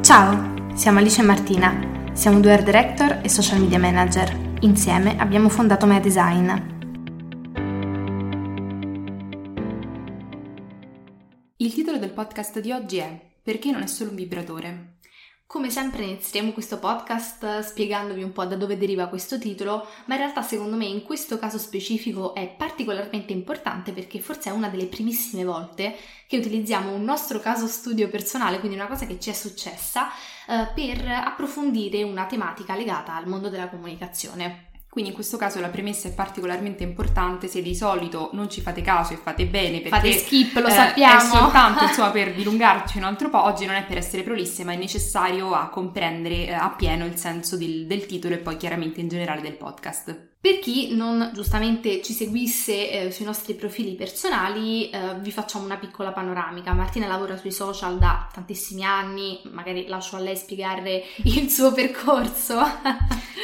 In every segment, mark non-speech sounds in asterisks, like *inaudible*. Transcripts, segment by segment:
Ciao, siamo Alice e Martina, siamo due art director e social media manager. Insieme abbiamo fondato Mea Design. Il titolo del podcast di oggi è Perché non è solo un vibratore? Come sempre inizieremo questo podcast spiegandovi un po' da dove deriva questo titolo, ma in realtà secondo me in questo caso specifico è particolarmente importante perché forse è una delle primissime volte che utilizziamo un nostro caso studio personale, quindi una cosa che ci è successa, eh, per approfondire una tematica legata al mondo della comunicazione. Quindi in questo caso la premessa è particolarmente importante se di solito non ci fate caso e fate bene perché fate skip, lo eh, sappiamo. È soltanto insomma per dilungarci un altro po', oggi non è per essere prolisse ma è necessario a comprendere eh, appieno il senso del, del titolo e poi chiaramente in generale del podcast. Per chi non giustamente ci seguisse eh, sui nostri profili personali, eh, vi facciamo una piccola panoramica. Martina lavora sui social da tantissimi anni, magari lascio a lei spiegare *laughs* il suo percorso.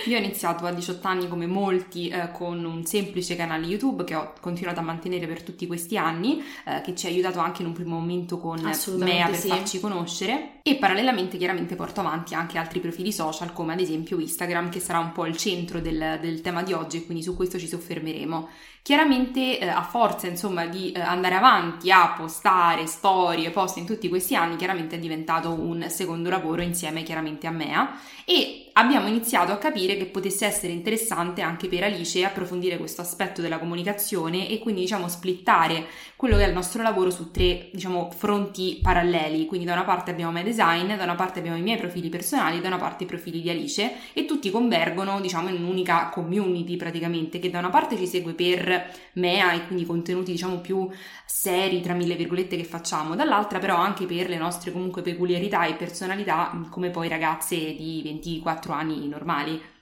Io ho iniziato a 18 anni come molti eh, con un semplice canale YouTube che ho continuato a mantenere per tutti questi anni, eh, che ci ha aiutato anche in un primo momento con Mea per sì. farci conoscere e parallelamente chiaramente porto avanti anche altri profili social come ad esempio Instagram che sarà un po' il centro del, del tema di oggi oggi e quindi su questo ci soffermeremo. Chiaramente eh, a forza insomma di eh, andare avanti a postare storie, post in tutti questi anni, chiaramente è diventato un secondo lavoro insieme chiaramente a Mea e abbiamo iniziato a capire che potesse essere interessante anche per Alice approfondire questo aspetto della comunicazione e quindi diciamo splittare quello che è il nostro lavoro su tre diciamo fronti paralleli, quindi da una parte abbiamo Mea Design, da una parte abbiamo i miei profili personali, da una parte i profili di Alice e tutti convergono diciamo in un'unica community praticamente che da una parte ci segue per mea e quindi contenuti diciamo più seri tra mille virgolette che facciamo, dall'altra però anche per le nostre comunque peculiarità e personalità come poi ragazze di 24 anni normali.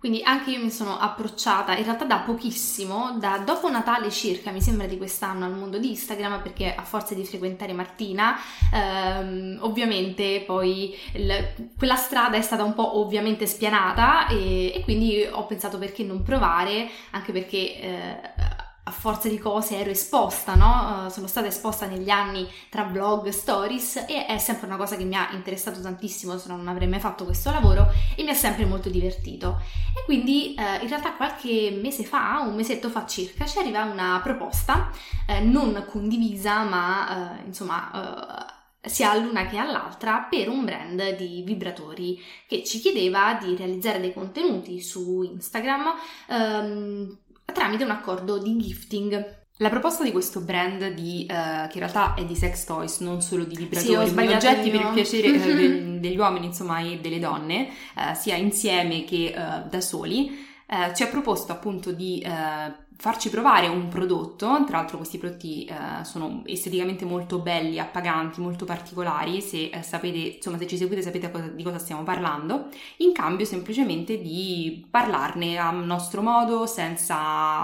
Quindi anche io mi sono approcciata in realtà da pochissimo, da dopo Natale circa, mi sembra di quest'anno, al mondo di Instagram, perché a forza di frequentare Martina, ehm, ovviamente poi il, quella strada è stata un po' ovviamente spianata e, e, quindi ho pensato perché non provare, anche perché... Eh, a forza di cose ero esposta, no? Uh, sono stata esposta negli anni tra blog, stories e è sempre una cosa che mi ha interessato tantissimo, se no non avrei mai fatto questo lavoro e mi ha sempre molto divertito. E quindi uh, in realtà qualche mese fa, un mesetto fa circa, ci arriva una proposta uh, non condivisa, ma insomma sia all'una che all'altra per un brand di vibratori che ci chiedeva di realizzare dei contenuti su Instagram um, tramite un accordo di gifting. La proposta di questo brand di, uh, che in realtà è di sex toys, non solo di vibratori, sì, di oggetti per il piacere uh, *laughs* degli uomini insomma e delle donne, uh, sia insieme che da soli, ci ha proposto appunto di farci provare un prodotto, tra l'altro questi prodotti eh, sono esteticamente molto belli, appaganti, molto particolari, se eh, sapete, insomma se ci seguite sapete cosa, di cosa stiamo parlando, in cambio semplicemente di parlarne a nostro modo, senza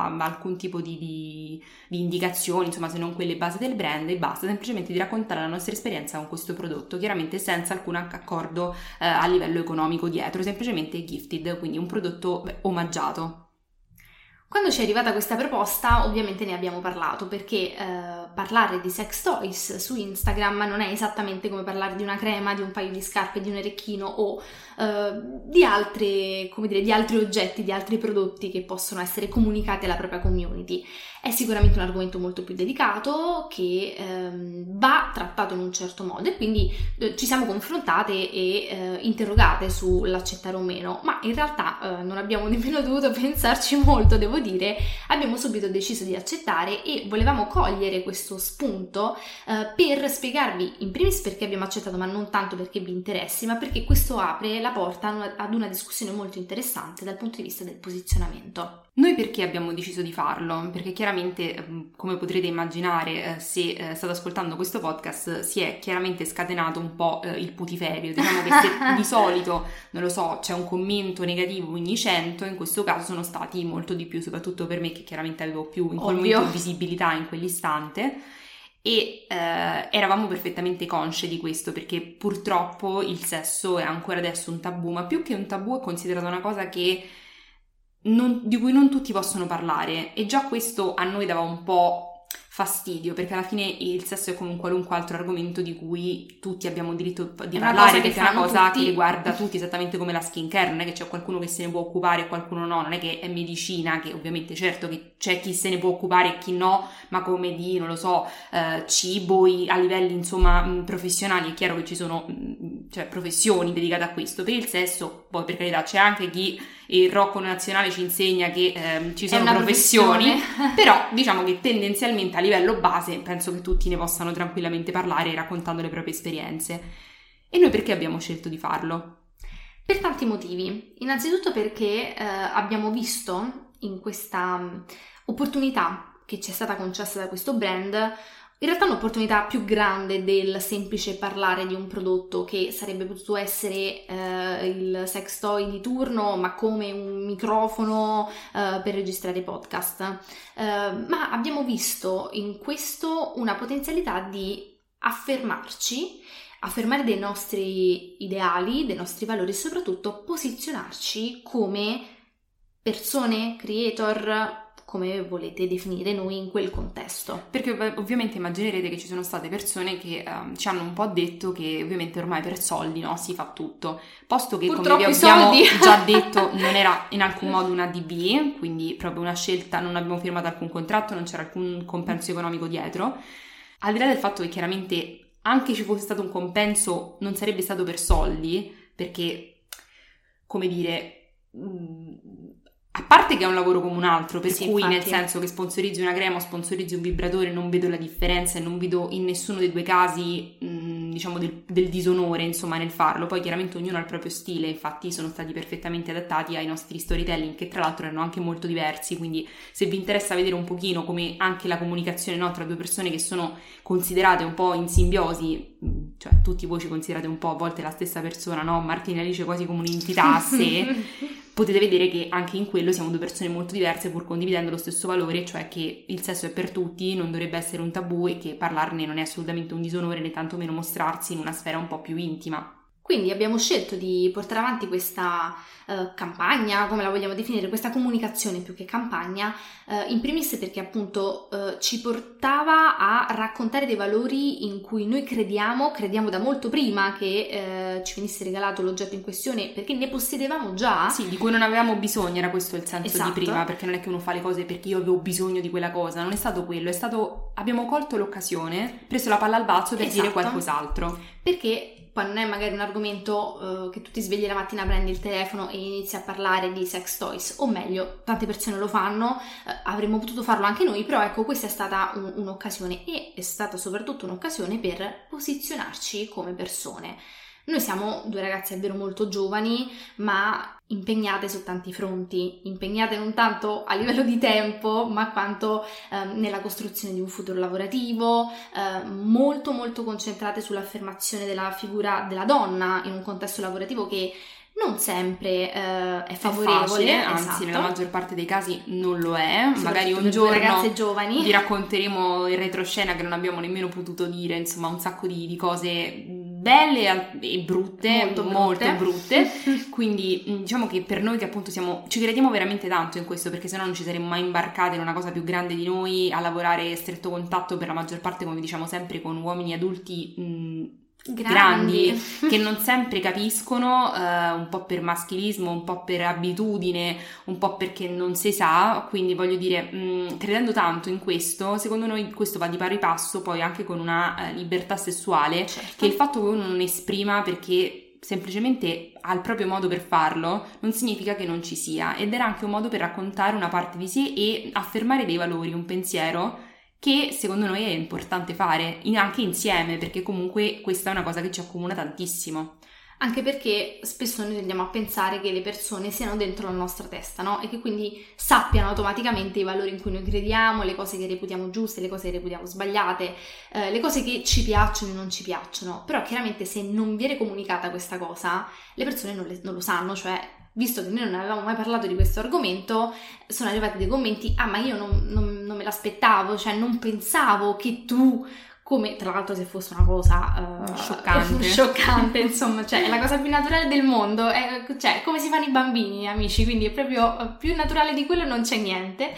alcun tipo di, di, di indicazioni, insomma se non quelle base del brand e basta, semplicemente di raccontare la nostra esperienza con questo prodotto, chiaramente senza alcun accordo eh, a livello economico dietro, semplicemente gifted, quindi un prodotto omaggiato. Quando ci è arrivata questa proposta, ovviamente ne abbiamo parlato perché eh, parlare di sex toys su Instagram non è esattamente come parlare di una crema, di un paio di scarpe, di un orecchino o eh, di, altre, dire, di altri oggetti, di altri prodotti che possono essere comunicati alla propria community. È sicuramente un argomento molto più delicato che ehm, va trattato in un certo modo e quindi eh, ci siamo confrontate e eh, interrogate sull'accettare o meno, ma in realtà non abbiamo *laughs* nemmeno dovuto pensarci molto, devo dire, abbiamo subito deciso di accettare e volevamo cogliere questo spunto per spiegarvi in primis perché abbiamo accettato, ma non tanto perché vi interessi, ma perché questo apre la porta ad una discussione molto interessante dal punto di vista del posizionamento. Noi perché abbiamo deciso di farlo? Perché chiaramente, ehm, come potrete immaginare, eh, se eh, state ascoltando questo podcast, si è chiaramente scatenato un po' eh, il putiferio. Diciamo che se di *laughs* solito, non lo so, c'è un commento negativo ogni 100, in questo caso sono stati molto di più, soprattutto per me che chiaramente avevo più in quel momento visibilità in quell'istante e eh, eravamo perfettamente consce di questo perché purtroppo il sesso è ancora adesso un tabù, ma più che un tabù è considerato una cosa che non, di cui non tutti possono parlare. E già questo a noi dava un po' fastidio, perché alla fine il sesso è come un qualunque altro argomento di cui tutti abbiamo diritto di parlare, perché è una cosa tutti. che riguarda tutti, esattamente come la skincare, non è che c'è qualcuno che se ne può occupare e qualcuno no, non è che è medicina, che ovviamente certo che c'è chi se ne può occupare e chi no, ma come di, non lo so, eh, cibo a livelli insomma professionali, è chiaro che ci sono cioè, professioni dedicate a questo, per il sesso poi per carità c'è anche chi il Rocco Nazionale ci insegna che eh, ci sono professioni, però diciamo che tendenzialmente a livello base penso che tutti ne possano tranquillamente parlare raccontando le proprie esperienze. E noi perché abbiamo scelto di farlo? Per tanti motivi. Innanzitutto perché eh, abbiamo visto in questa mm, opportunità che ci è stata concessa da questo brand in realtà un'opportunità più grande del semplice parlare di un prodotto che sarebbe potuto essere eh, il sex toy di turno, ma come un microfono eh, per registrare podcast. Eh, ma abbiamo visto in questo una potenzialità di affermarci, affermare dei nostri ideali, dei nostri valori e soprattutto posizionarci come persone, creator, come volete definire noi in quel contesto. Perché ovviamente immaginerete che ci sono state persone che um, ci hanno un po' detto che ovviamente ormai per soldi no, si fa tutto, posto che Purtroppo come vi abbiamo *laughs* già detto *laughs* non era in alcun modo una DB, quindi proprio una scelta, non abbiamo firmato alcun contratto, non c'era alcun compenso economico dietro. Al di là del fatto che chiaramente anche ci fosse stato un compenso non sarebbe stato per soldi, perché come dire a parte che è un lavoro come un altro, per sì, cui infatti. nel senso che sponsorizzi una crema o sponsorizzi un vibratore non vedo la differenza e non vedo in nessuno dei due casi, mh, diciamo, del, del, disonore, insomma, nel farlo. Poi chiaramente ognuno ha il proprio stile, infatti sono stati perfettamente adattati ai nostri storytelling, che tra l'altro erano anche molto diversi, quindi se vi interessa vedere un pochino come anche la comunicazione no, tra due persone che sono considerate un po' in simbiosi, cioè tutti voi ci considerate un po' a volte la stessa persona, no? Martina e Alice quasi come un'entità a sé, *laughs* potete vedere che anche in quello siamo due persone molto diverse pur condividendo lo stesso valore, cioè che il sesso è per tutti, non dovrebbe essere un tabù e che parlarne non è assolutamente un disonore né tantomeno mostrarsi in una sfera un po' più intima. Quindi abbiamo scelto di portare avanti questa uh, campagna, come la vogliamo definire, questa comunicazione più che campagna, uh, in primis perché appunto uh, ci portava a raccontare dei valori in cui noi crediamo, crediamo da molto prima che ci venisse regalato l'oggetto in questione, perché ne possedevamo già. Sì, di cui non avevamo bisogno, era questo il senso esatto. di prima, perché non è che uno fa le cose perché io avevo bisogno di quella cosa, non è stato quello, è stato abbiamo colto l'occasione, preso la palla al balzo per esatto. dire qualcos'altro. Perché poi non è magari un argomento uh, che tu ti svegli la mattina, prendi il telefono e inizi a parlare di sex toys, o meglio, tante persone lo fanno, uh, avremmo potuto farlo anche noi, però ecco, questa è stata un, un'occasione e è stata soprattutto un'occasione per posizionarci come persone. Noi siamo due ragazze davvero molto giovani, ma impegnate su tanti fronti, impegnate non tanto a livello di tempo, ma quanto eh, nella costruzione di un futuro lavorativo, eh, molto molto concentrate sull'affermazione della figura della donna in un contesto lavorativo che non sempre eh, è favorevole, è facile, anzi esatto. nella maggior parte dei casi non lo è. Magari un giorno vi racconteremo in retroscena che non abbiamo nemmeno potuto dire, insomma, un sacco di, di cose belle e brutte, molto, molto brutte. brutte. *laughs* Quindi diciamo che per noi che appunto siamo, ci crediamo veramente tanto in questo perché sennò non ci saremmo mai imbarcate in una cosa più grande di noi a lavorare a stretto contatto per la maggior parte, come diciamo sempre, con uomini adulti. Mh, grandi, grandi *laughs* che non sempre capiscono, eh, un po' per maschilismo, un po' per abitudine, un po' perché non si sa, quindi voglio dire, mh, mm, credendo tanto in questo, secondo noi questo va di pari passo poi anche con una eh, libertà sessuale, certo. che il fatto che uno non esprima perché semplicemente ha il proprio modo per farlo, non significa che non ci sia. Ed era anche un modo per raccontare una parte di sé e affermare dei valori, un pensiero che secondo noi è importante fare anche insieme perché comunque questa è una cosa che ci accomuna tantissimo. Anche perché spesso noi tendiamo a pensare che le persone siano dentro la nostra testa, no? E che quindi sappiano automaticamente i valori in cui noi crediamo, le cose che reputiamo giuste, le cose che reputiamo sbagliate, eh, le cose che ci piacciono e non ci piacciono. Però chiaramente se non viene comunicata questa cosa, le persone non, le, non lo sanno, cioè visto che noi non avevamo mai parlato di questo argomento, sono arrivati dei commenti, ah ma io non, non, non me l'aspettavo, cioè non pensavo che tu come tra l'altro se fosse una cosa uh, scioccante. *laughs* scioccante, *laughs* insomma, cioè è la cosa più naturale del mondo, è, cioè come si fanno i bambini, amici, quindi è proprio più naturale di quello non c'è niente.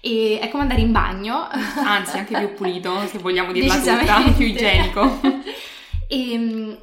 e è come andare in bagno. *laughs* Anzi, anche più pulito, se vogliamo dirla tutta, più igienico. e ehm,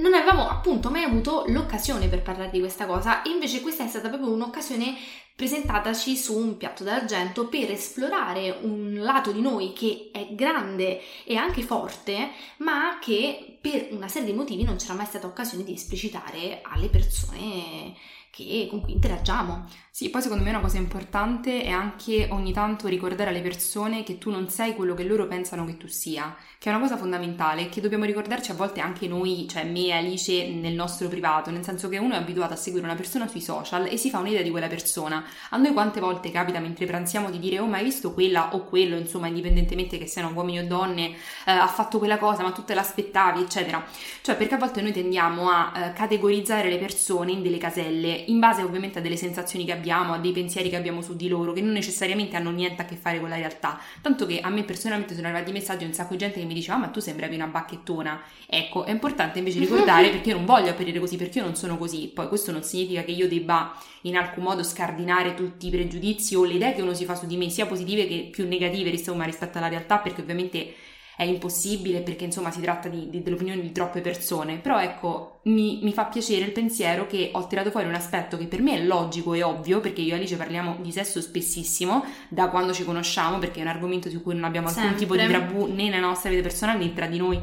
non avevamo appunto mai avuto l'occasione per parlare di questa cosa e invece questa è stata proprio un'occasione presentataci su un piatto d'argento per esplorare un lato di noi che è grande e anche forte, ma che per una serie di motivi non c'era mai stata occasione di esplicitare alle persone che, con cui interagiamo. Sì, poi secondo me una cosa importante è anche ogni tanto ricordare alle persone che tu non sei quello che loro pensano che tu sia, che è una cosa fondamentale, che dobbiamo ricordarci a volte anche noi, cioè me e Alice nel nostro privato, nel senso che uno è abituato a seguire una persona sui social e si fa un'idea di quella persona. A noi quante volte capita mentre pranziamo di dire oh ma hai visto quella o quello, insomma indipendentemente che siano uomini o donne, eh, ha fatto quella cosa ma tu te l'aspettavi, eccetera. Cioè perché a volte noi tendiamo a eh, categorizzare le persone in delle caselle, in base ovviamente a delle sensazioni che abbiamo a dei pensieri che abbiamo su di loro, che non necessariamente hanno niente a che fare con la realtà. Tanto che a me personalmente sono arrivati messaggi un sacco di gente che mi diceva: ah, ma tu sembravi una bacchettona. Ecco, è importante invece *laughs* ricordare perché io non voglio apparire così, perché io non sono così. Poi questo non significa che io debba in alcun modo scardinare tutti i pregiudizi o le idee che uno si fa su di me, sia positive che più negative rispetto alla realtà, perché ovviamente è impossibile perché insomma si tratta di, di, dell'opinione di troppe persone, però ecco mi, mi, fa piacere il pensiero che ho tirato fuori un aspetto che per me è logico e ovvio, perché io e Alice parliamo di sesso spessissimo da quando ci conosciamo, perché è un argomento su cui non abbiamo Sempre. alcun tipo di tabù né nella nostra vita personale né tra di noi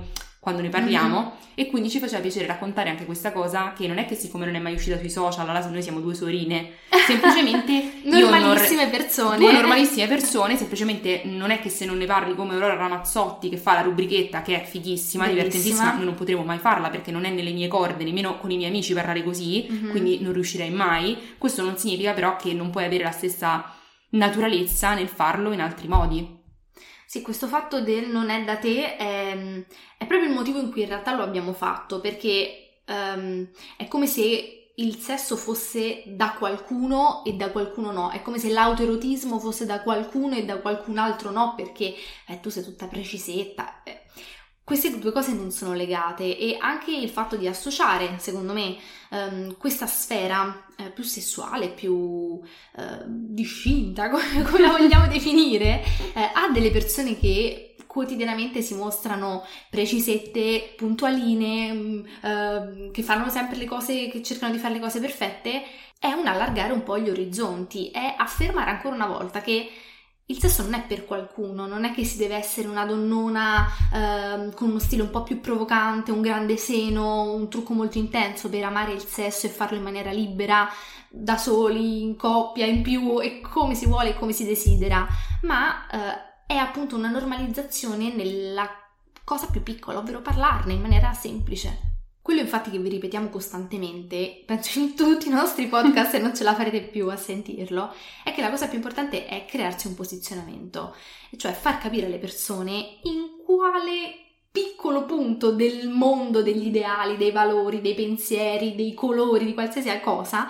quando ne parliamo mm-hmm. e quindi ci faceva piacere raccontare anche questa cosa che non è che siccome non è mai uscita sui social, allora noi siamo due sorine, *laughs* semplicemente normalissime non, persone. Due normalissime persone, semplicemente non è che se non ne parli come Aurora Ramazzotti che fa la rubrichetta che è fighissima, Bellissima. divertentissima, noi non potremo mai farla perché non è nelle mie corde, nemmeno con i miei amici parlare così, mm-hmm. quindi non riuscirei mai. Questo non significa però che non puoi avere la stessa naturalezza nel farlo in altri modi. Sì, questo fatto del non è da te è, è proprio il motivo in cui in realtà lo abbiamo fatto, perché um, è come se il sesso fosse da qualcuno e da qualcuno no, è come se l'autoerotismo fosse da qualcuno e da qualcun altro no, perché eh, tu sei tutta precisetta. Eh, queste due cose non sono legate e anche il fatto di associare, secondo me, um, questa sfera eh, più sessuale, più eh, discinta, *laughs* come, come, la vogliamo *laughs* definire, eh, a delle persone che quotidianamente si mostrano precisette, puntualine, mm, che fanno sempre le cose, che cercano di fare le cose perfette, è un allargare un po' gli orizzonti, è affermare ancora una volta che il sesso non è per qualcuno, non è che si deve essere una donnona eh, con uno stile un po' più provocante, un grande seno, un trucco molto intenso per amare il sesso e farlo in maniera libera, da soli, in coppia, in più e come si vuole e come si desidera, ma eh, è appunto una normalizzazione nella cosa più piccola, ovvero parlarne in maniera semplice. Quello infatti che vi ripetiamo costantemente, penso in tutti i nostri podcast e non ce la farete più a sentirlo, è che la cosa più importante è crearsi un posizionamento, cioè far capire alle persone in quale piccolo punto del mondo degli ideali, dei valori, dei pensieri, dei colori, di qualsiasi cosa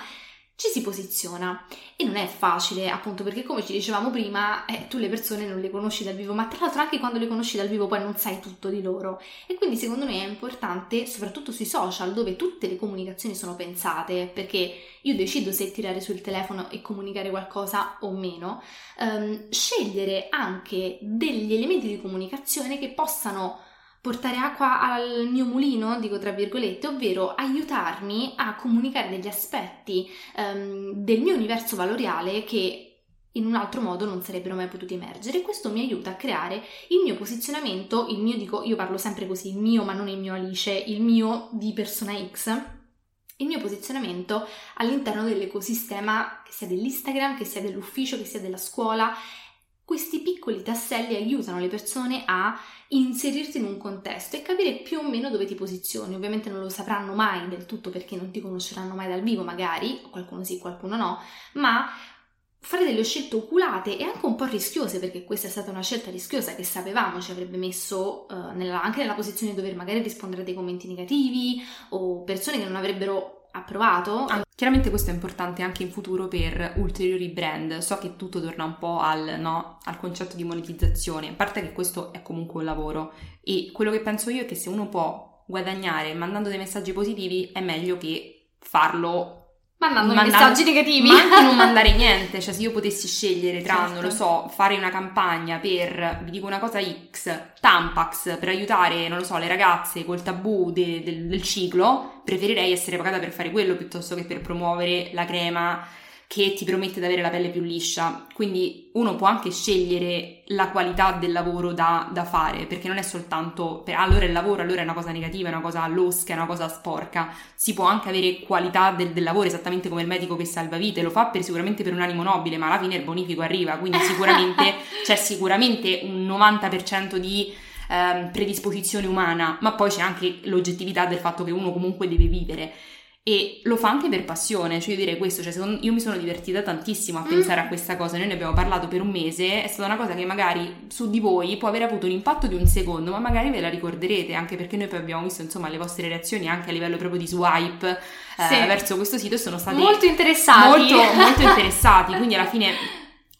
ci si posiziona. E non è facile appunto perché come ci dicevamo prima eh, tu le persone non le conosci dal vivo ma tra l'altro anche quando le conosci dal vivo poi non sai tutto di loro. E quindi secondo me è importante soprattutto sui social dove tutte le comunicazioni sono pensate perché io decido se tirare sul telefono e comunicare qualcosa o meno ehm, scegliere anche degli elementi di comunicazione che possano portare acqua al mio mulino, dico tra virgolette, ovvero aiutarmi a comunicare degli aspetti um, del mio universo valoriale che in un altro modo non sarebbero mai potuti emergere. Questo mi aiuta a creare il mio posizionamento, il mio, dico, io parlo sempre così, il mio, ma non il mio Alice, il mio di persona X, il mio posizionamento all'interno dell'ecosistema, che sia dell'Instagram, che sia dell'ufficio, che sia della scuola. Questi piccoli tasselli aiutano le persone a inserirti in un contesto e capire più o meno dove ti posizioni. Ovviamente non lo sapranno mai del tutto perché non ti conosceranno mai dal vivo, magari, qualcuno sì, qualcuno no, ma fare delle scelte oculate e anche un po' rischiose, perché questa è stata una scelta rischiosa che sapevamo ci avrebbe messo uh, nella, anche nella posizione di dover magari rispondere a dei commenti negativi o persone che non avrebbero approvato. Ah, chiaramente questo è importante anche in futuro per ulteriori brand. So che tutto torna un po' al, no, al concetto di monetizzazione, a parte che questo è comunque un lavoro e quello che penso io è che se uno può guadagnare mandando dei messaggi positivi è meglio che farlo Mandando mandare, messaggi negativi. Ma *laughs* anche non mandare niente, cioè se io potessi scegliere tra, certo. non lo so, fare una campagna per, vi dico una cosa X, Tampax, per aiutare, non lo so, le ragazze col tabù de, de, del ciclo, preferirei essere pagata per fare quello piuttosto che per promuovere la crema che ti promette di avere la pelle più liscia. Quindi uno può anche scegliere la qualità del lavoro da, da fare, perché non è soltanto per allora il lavoro, allora è una cosa negativa, è una cosa losca, è una cosa sporca. Si può anche avere qualità del, del lavoro, esattamente come il medico che salva vite, lo fa per, sicuramente per un animo nobile, ma alla fine il bonifico arriva, quindi sicuramente *laughs* c'è sicuramente un 90% di ehm, predisposizione umana, ma poi c'è anche l'oggettività del fatto che uno comunque deve vivere e lo fa anche per passione, cioè io direi questo, cioè secondo, io mi sono divertita tantissimo a mm. pensare a questa cosa, noi ne abbiamo parlato per un mese, è stata una cosa che magari su di voi può aver avuto un impatto di un secondo, ma magari ve la ricorderete, anche perché noi poi abbiamo visto insomma le vostre reazioni anche a livello proprio di swipe sì. eh, verso questo sito sono stati molto interessati, molto, molto interessati, quindi alla fine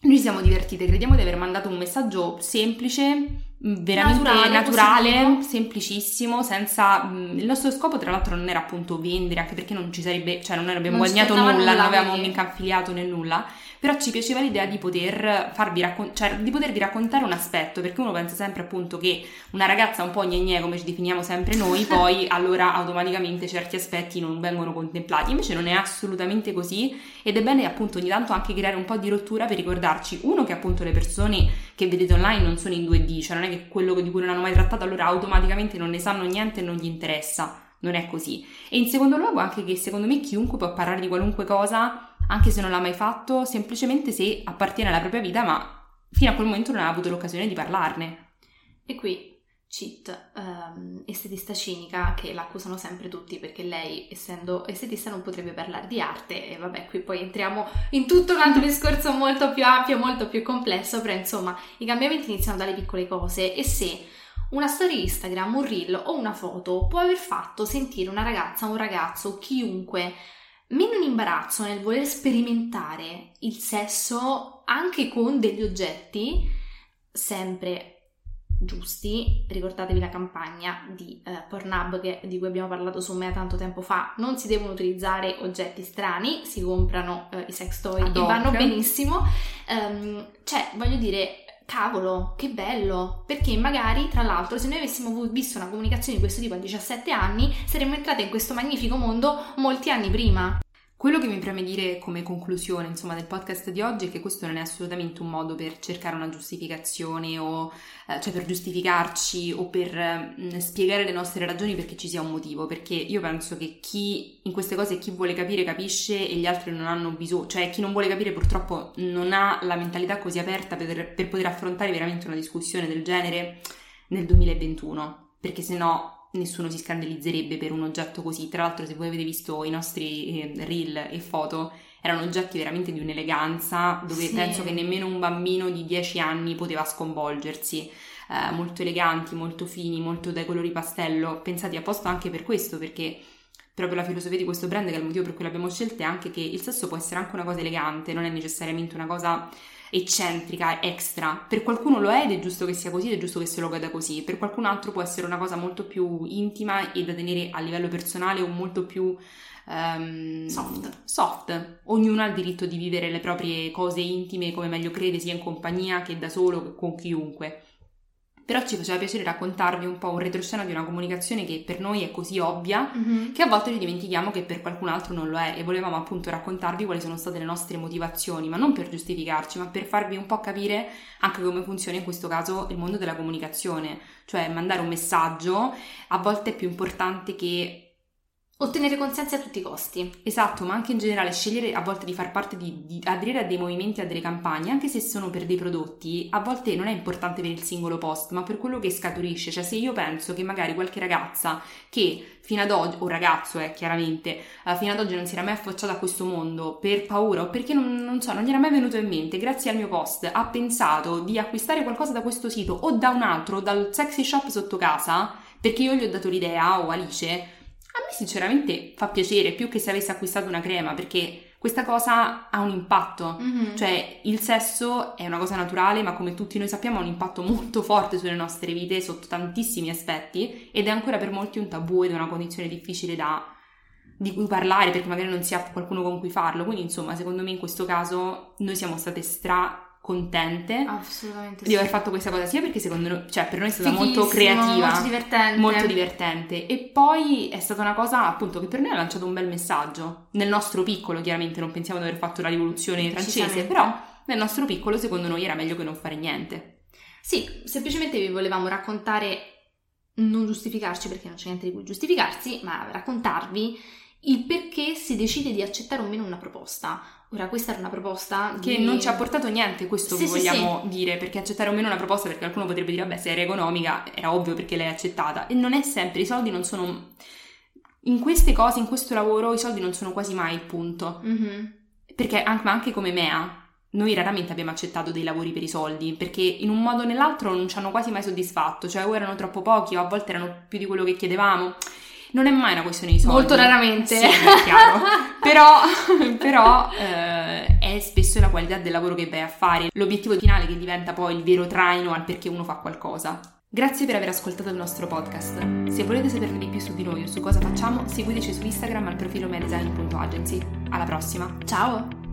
noi ci siamo divertite, crediamo di aver mandato un messaggio semplice veramente naturale, naturale semplicissimo, senza... il nostro scopo tra l'altro non era appunto vendere, anche perché non ci sarebbe, cioè non abbiamo non guadagnato nulla, nulla, non avevamo mica affiliato né nulla, però ci piaceva l'idea di poter farvi raccon- cioè di potervi raccontare un aspetto, perché uno pensa sempre appunto che una ragazza un po' gne come ci definiamo sempre noi, *laughs* poi allora automaticamente certi aspetti non vengono contemplati, invece non è assolutamente così ed è bene appunto ogni tanto anche creare un po' di rottura per ricordarci, uno che appunto le persone che vedete online non sono in 2D, cioè non è che quello di cui non hanno mai trattato allora automaticamente non ne sanno niente e non gli interessa non è così. E in secondo luogo anche che secondo me chiunque può parlare di qualunque cosa anche se non l'ha mai fatto, semplicemente se appartiene alla propria vita, ma fino a quel momento non ha avuto l'occasione di parlarne. E qui cheat, um, estetista cinica, che l'accusano sempre tutti perché lei, essendo estetista, non potrebbe parlare di arte. E vabbè, qui poi entriamo in tutto un altro discorso molto più ampio, molto più complesso, però insomma i cambiamenti iniziano dalle piccole cose e se una storia Instagram, un reel o una foto può aver fatto sentire una ragazza, un ragazzo, chiunque meno imbarazzo nel voler sperimentare il sesso anche con degli oggetti sempre giusti. Ricordatevi la campagna di uh, Pornhub che, di cui abbiamo parlato su me tanto tempo fa. Non si devono utilizzare oggetti strani, si comprano uh, i sex toy Ad e vanno benissimo. Um, cioè, voglio dire, cavolo, che bello, perché magari tra l'altro se noi avessimo visto una comunicazione di questo tipo a 17 anni saremmo entrate in questo magnifico mondo molti anni prima. Quello che mi preme dire come conclusione, insomma, del podcast di oggi è che questo non è assolutamente un modo per cercare una giustificazione o eh, cioè per giustificarci o per eh, spiegare le nostre ragioni perché ci sia un motivo, perché io penso che chi in queste cose chi vuole capire capisce e gli altri non hanno bisogno, cioè chi non vuole capire purtroppo non ha la mentalità così aperta per, per poter affrontare veramente una discussione del genere nel 2021, perché se no nessuno si scandalizzerebbe per un oggetto così. Tra l'altro, se voi avete visto i nostri eh, reel e foto, erano oggetti veramente di un'eleganza dove sì. penso che nemmeno un bambino di 10 anni poteva sconvolgersi. Eh, molto eleganti, molto fini, molto dai colori pastello, pensati apposta anche per questo, perché proprio la filosofia di questo brand, che è il motivo per cui l'abbiamo scelta, è anche che il sesso può essere anche una cosa elegante, non è necessariamente una cosa eccentrica, extra. Per qualcuno lo è ed è giusto che sia così, ed è giusto che se lo goda così. Per qualcun altro può essere una cosa molto più intima e da tenere a livello personale o molto più um, soft. soft. Ognuno ha il diritto di vivere le proprie cose intime come meglio crede, sia in compagnia che da solo, con chiunque. Però ci faceva piacere raccontarvi un po' un retroscena di una comunicazione che per noi è così ovvia mm-hmm. che a volte ci dimentichiamo che per qualcun altro non lo è e volevamo appunto raccontarvi quali sono state le nostre motivazioni, ma non per giustificarci, ma per farvi un po' capire anche come funziona in questo caso il mondo della comunicazione, cioè mandare un messaggio a volte è più importante che Ottenere consensi a tutti i costi. Esatto, ma anche in generale scegliere a volte di far parte di, di aderire a dei movimenti, a delle campagne, anche se sono per dei prodotti, a volte non è importante per il singolo post, ma per quello che scaturisce. Cioè, se io penso che magari qualche ragazza che fino ad oggi, o ragazzo eh, chiaramente, uh, fino ad oggi non si era mai affacciato a questo mondo per paura o perché non, non so, non gli era mai venuto in mente, grazie al mio post, ha pensato di acquistare qualcosa da questo sito o da un altro, dal sexy shop sotto casa, perché io gli ho dato l'idea o Alice a me sinceramente fa piacere più che se avessi acquistato una crema perché questa cosa ha un impatto, mm-hmm. cioè il sesso è una cosa naturale ma come tutti noi sappiamo ha un impatto molto forte sulle nostre vite sotto tantissimi aspetti ed è ancora per molti un tabù ed è una condizione difficile da di cui parlare perché magari non si ha qualcuno con cui farlo. Quindi, insomma, secondo me in questo caso noi siamo state stra contente di aver fatto questa cosa sia perché secondo noi, cioè per noi è stata molto creativa, molto divertente. molto divertente e poi è stata una cosa appunto che per noi ha lanciato un bel messaggio nel nostro piccolo, chiaramente non pensiamo di aver fatto la rivoluzione francese, però nel nostro piccolo secondo noi era meglio che non fare niente. Sì, semplicemente vi volevamo raccontare non giustificarci perché non c'è niente di cui giustificarsi, ma raccontarvi il perché si decide di accettare o meno una proposta. Ora, questa era una proposta che di... non ci ha portato niente, questo sì, vogliamo sì. dire, perché accettare o meno una proposta, perché qualcuno potrebbe dire, vabbè, se era economica, era ovvio perché l'hai accettata. E non è sempre, i soldi non sono... In queste cose, in questo lavoro, i soldi non sono quasi mai il punto. Mm-hmm. Perché anche, ma anche come Mea, noi raramente abbiamo accettato dei lavori per i soldi, perché in un modo o nell'altro non ci hanno quasi mai soddisfatto, cioè o erano troppo pochi o a volte erano più di quello che chiedevamo non è mai una questione di soldi. Molto raramente. Sì, è chiaro. *laughs* però, però eh, è spesso la qualità del lavoro che vai a fare, l'obiettivo finale che diventa poi il vero traino al perché uno fa qualcosa. Grazie per aver ascoltato il nostro podcast. Se volete saperne di più su di noi o su cosa facciamo, seguiteci su Instagram al profilo medesign.agency. Alla prossima. Ciao!